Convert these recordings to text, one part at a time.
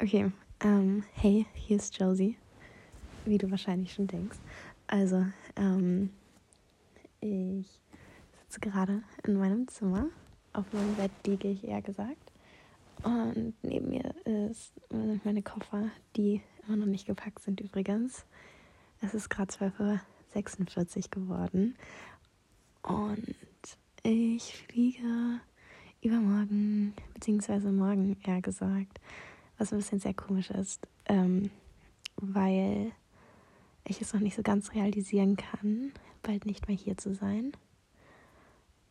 Okay, ähm, hey, hier ist Josie, wie du wahrscheinlich schon denkst. Also, ähm, ich sitze gerade in meinem Zimmer. Auf meinem Bett liege ich eher gesagt. Und neben mir sind meine Koffer, die immer noch nicht gepackt sind übrigens. Es ist gerade 12.46 Uhr geworden. Und ich fliege übermorgen, beziehungsweise morgen eher gesagt, was ein bisschen sehr komisch ist, ähm, weil ich es noch nicht so ganz realisieren kann, bald nicht mehr hier zu sein.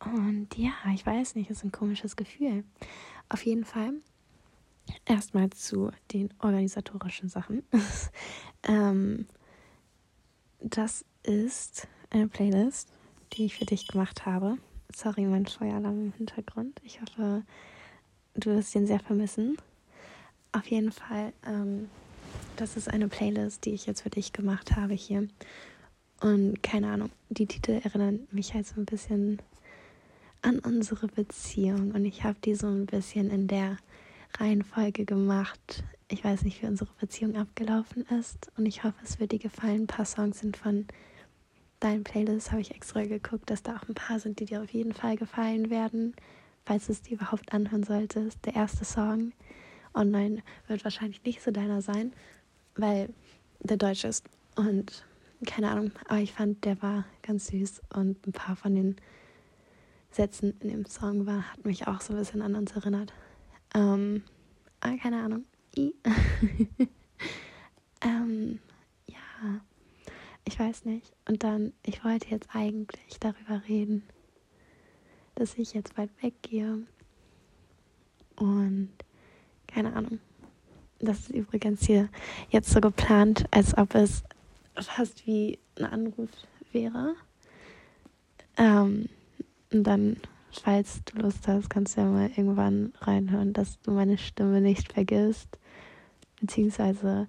Und ja, ich weiß nicht, ist ein komisches Gefühl. Auf jeden Fall erstmal zu den organisatorischen Sachen. ähm, das ist eine Playlist, die ich für dich gemacht habe. Sorry, mein Feueralarm im Hintergrund. Ich hoffe, du wirst ihn sehr vermissen. Auf jeden Fall, ähm, das ist eine Playlist, die ich jetzt für dich gemacht habe hier. Und keine Ahnung, die Titel erinnern mich halt so ein bisschen an unsere Beziehung. Und ich habe die so ein bisschen in der Reihenfolge gemacht. Ich weiß nicht, wie unsere Beziehung abgelaufen ist. Und ich hoffe, es wird dir gefallen. Ein paar Songs sind von deinen Playlists, habe ich extra geguckt, dass da auch ein paar sind, die dir auf jeden Fall gefallen werden, falls du es dir überhaupt anhören solltest. Der erste Song online wird wahrscheinlich nicht so deiner sein, weil der Deutsch ist. Und keine Ahnung, aber ich fand, der war ganz süß und ein paar von den Sätzen in dem Song war, hat mich auch so ein bisschen an uns erinnert. Ähm, aber keine Ahnung. ähm, ja, ich weiß nicht. Und dann, ich wollte jetzt eigentlich darüber reden, dass ich jetzt bald weggehe. Und keine Ahnung. Das ist übrigens hier jetzt so geplant, als ob es fast wie ein Anruf wäre. Ähm, und dann, falls du Lust hast, kannst du ja mal irgendwann reinhören, dass du meine Stimme nicht vergisst. Beziehungsweise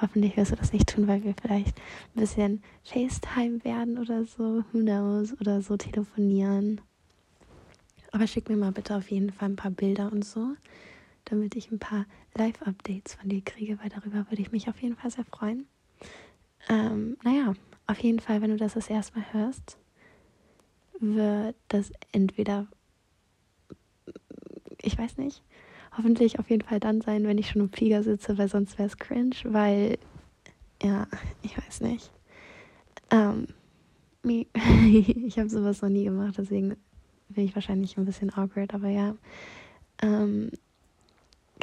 hoffentlich wirst du das nicht tun, weil wir vielleicht ein bisschen FaceTime werden oder so, who knows, oder so telefonieren. Aber schick mir mal bitte auf jeden Fall ein paar Bilder und so damit ich ein paar Live-Updates von dir kriege, weil darüber würde ich mich auf jeden Fall sehr freuen. Ähm, naja, auf jeden Fall, wenn du das das erste Mal hörst, wird das entweder, ich weiß nicht, hoffentlich auf jeden Fall dann sein, wenn ich schon im Flieger sitze, weil sonst wäre es cringe, weil, ja, ich weiß nicht. Ähm, ich habe sowas noch nie gemacht, deswegen bin ich wahrscheinlich ein bisschen awkward, aber ja. Ähm,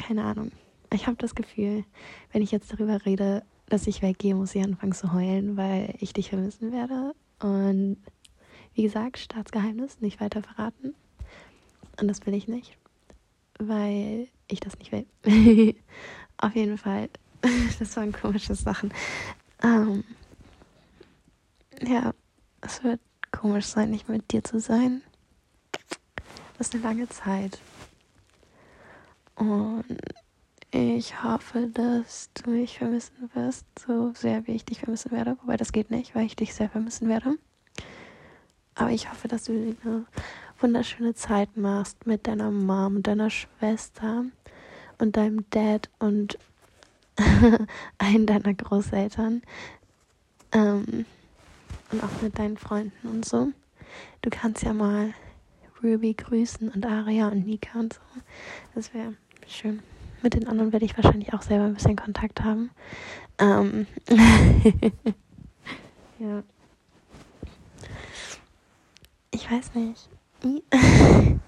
keine Ahnung. Ich habe das Gefühl, wenn ich jetzt darüber rede, dass ich weggehe, muss ich anfangen zu heulen, weil ich dich vermissen werde. Und wie gesagt, Staatsgeheimnis nicht weiter verraten. Und das will ich nicht, weil ich das nicht will. Auf jeden Fall, das waren komische Sachen. Ähm, ja, es wird komisch sein, nicht mit dir zu sein. Das ist eine lange Zeit. Und ich hoffe, dass du mich vermissen wirst, so sehr wie ich dich vermissen werde. Wobei das geht nicht, weil ich dich sehr vermissen werde. Aber ich hoffe, dass du eine wunderschöne Zeit machst mit deiner Mom deiner Schwester und deinem Dad und einen deiner Großeltern. Ähm, und auch mit deinen Freunden und so. Du kannst ja mal Ruby grüßen und Aria und Nika und so. Das wäre Schön. Mit den anderen werde ich wahrscheinlich auch selber ein bisschen Kontakt haben. Ähm. ja. Ich weiß nicht.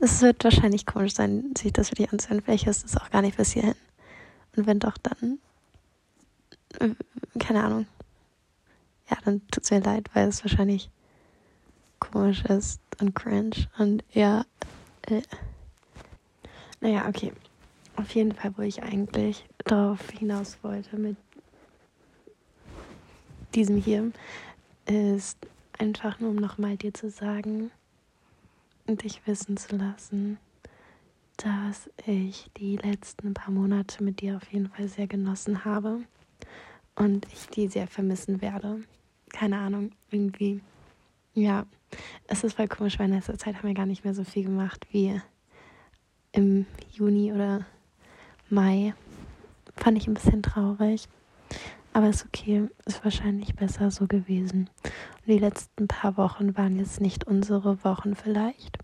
Es wird wahrscheinlich komisch sein, sich das für die anzuhören. Vielleicht ist es auch gar nicht bis hierhin. Und wenn doch, dann. Äh, keine Ahnung. Ja, dann tut es mir leid, weil es wahrscheinlich komisch ist und cringe. Und ja. Äh. Naja, okay. Auf jeden Fall, wo ich eigentlich darauf hinaus wollte mit diesem hier, ist einfach nur, um nochmal dir zu sagen und dich wissen zu lassen, dass ich die letzten paar Monate mit dir auf jeden Fall sehr genossen habe und ich die sehr vermissen werde. Keine Ahnung, irgendwie. Ja, es ist voll komisch, weil in letzter Zeit haben wir gar nicht mehr so viel gemacht wie im Juni oder Mai. fand ich ein bisschen traurig. Aber ist okay, ist wahrscheinlich besser so gewesen. Und die letzten paar Wochen waren jetzt nicht unsere Wochen vielleicht.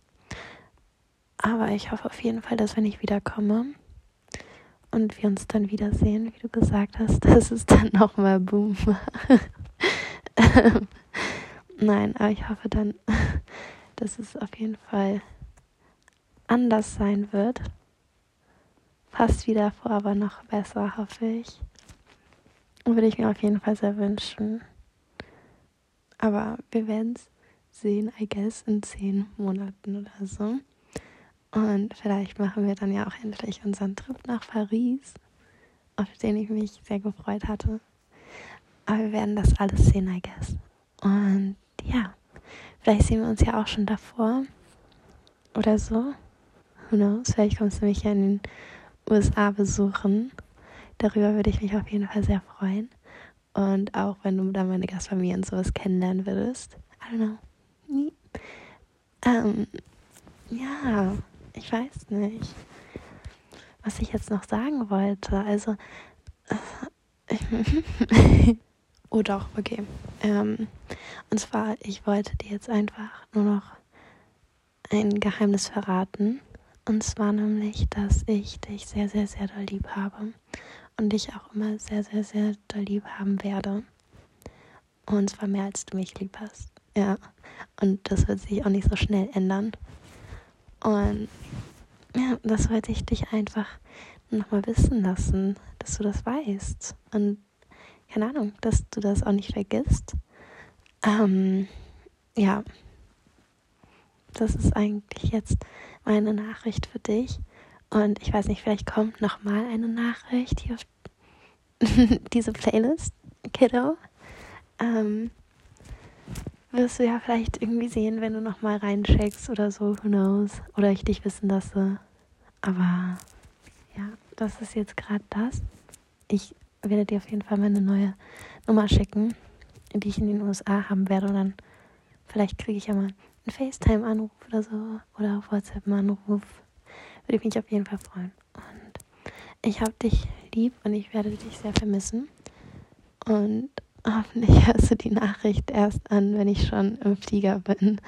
Aber ich hoffe auf jeden Fall, dass wenn ich wiederkomme und wir uns dann wiedersehen, wie du gesagt hast, dass es dann nochmal Boom war. Nein, aber ich hoffe dann, dass es auf jeden Fall anders sein wird. Fast wie davor, aber noch besser, hoffe ich. Würde ich mir auf jeden Fall sehr wünschen. Aber wir werden es sehen, I guess, in zehn Monaten oder so. Und vielleicht machen wir dann ja auch endlich unseren Trip nach Paris, auf den ich mich sehr gefreut hatte. Aber wir werden das alles sehen, I guess. Und ja, vielleicht sehen wir uns ja auch schon davor oder so. Who knows? Vielleicht kommst du mich ja in den USA besuchen. Darüber würde ich mich auf jeden Fall sehr freuen. Und auch wenn du dann meine Gastfamilie und sowas kennenlernen würdest. I don't know. Ähm, ja, ich weiß nicht, was ich jetzt noch sagen wollte. Also, oh doch, okay. Ähm, und zwar, ich wollte dir jetzt einfach nur noch ein Geheimnis verraten. Und zwar nämlich, dass ich dich sehr, sehr, sehr doll lieb habe. Und dich auch immer sehr, sehr, sehr doll lieb haben werde. Und zwar mehr, als du mich lieb hast. Ja. Und das wird sich auch nicht so schnell ändern. Und ja, das wollte ich dich einfach nochmal wissen lassen, dass du das weißt. Und keine Ahnung, dass du das auch nicht vergisst. Ähm, ja, das ist eigentlich jetzt meine Nachricht für dich. Und ich weiß nicht, vielleicht kommt nochmal eine Nachricht hier auf diese Playlist, Kiddo. Ähm, wirst du ja vielleicht irgendwie sehen, wenn du nochmal reincheckst oder so, who knows. Oder ich dich wissen lasse. Aber ja, das ist jetzt gerade das. Ich werde dir auf jeden Fall meine neue Nummer schicken, die ich in den USA haben werde. Und dann vielleicht kriege ich ja mal einen FaceTime-Anruf oder so. Oder auf WhatsApp einen Anruf. Würde ich mich auf jeden Fall freuen. Und ich habe dich lieb und ich werde dich sehr vermissen. Und Hoffentlich hörst du die Nachricht erst an, wenn ich schon im Flieger bin.